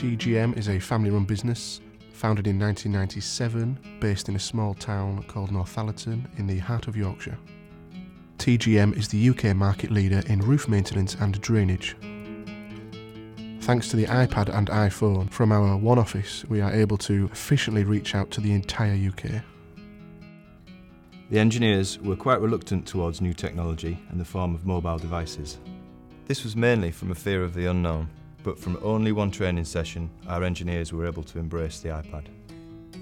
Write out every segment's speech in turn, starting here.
TGM is a family run business founded in 1997, based in a small town called Northallerton in the heart of Yorkshire. TGM is the UK market leader in roof maintenance and drainage. Thanks to the iPad and iPhone from our one office, we are able to efficiently reach out to the entire UK. The engineers were quite reluctant towards new technology in the form of mobile devices. This was mainly from a fear of the unknown, but from only one training session, our engineers were able to embrace the iPad.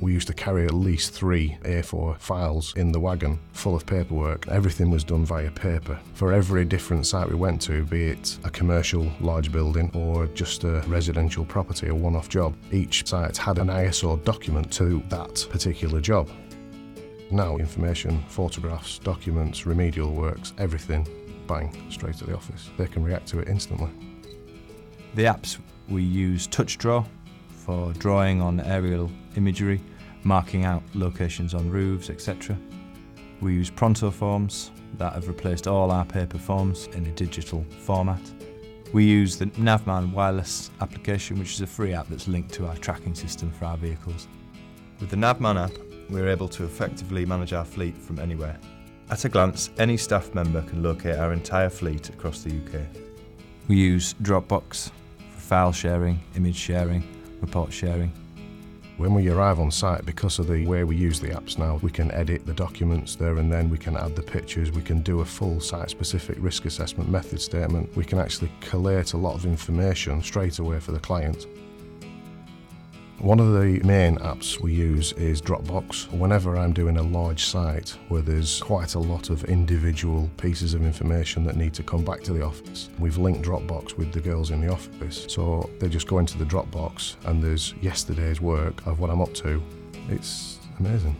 We used to carry at least three A4 files in the wagon full of paperwork. Everything was done via paper. For every different site we went to, be it a commercial large building or just a residential property, a one off job, each site had an ISO document to that particular job. Now, information, photographs, documents, remedial works, everything, bang, straight to the office. They can react to it instantly. The apps we use TouchDraw for drawing on aerial imagery, marking out locations on roofs, etc. We use Pronto forms that have replaced all our paper forms in a digital format. We use the Navman wireless application, which is a free app that's linked to our tracking system for our vehicles. With the Navman app, we're able to effectively manage our fleet from anywhere. At a glance, any staff member can locate our entire fleet across the UK. We use Dropbox for file sharing, image sharing, report sharing. When we arrive on site, because of the way we use the apps now, we can edit the documents there and then, we can add the pictures, we can do a full site specific risk assessment method statement, we can actually collate a lot of information straight away for the client. One of the main apps we use is Dropbox. Whenever I'm doing a large site where there's quite a lot of individual pieces of information that need to come back to the office, we've linked Dropbox with the girls in the office. So they just go into the Dropbox and there's yesterday's work of what I'm up to. It's amazing.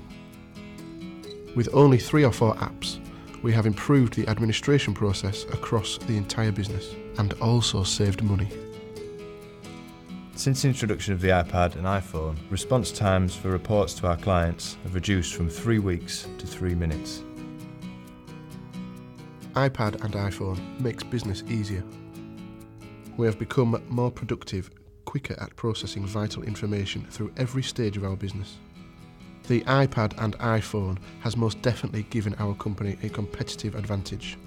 With only three or four apps, we have improved the administration process across the entire business and also saved money. Since the introduction of the iPad and iPhone, response times for reports to our clients have reduced from three weeks to three minutes. iPad and iPhone makes business easier. We have become more productive, quicker at processing vital information through every stage of our business. The iPad and iPhone has most definitely given our company a competitive advantage.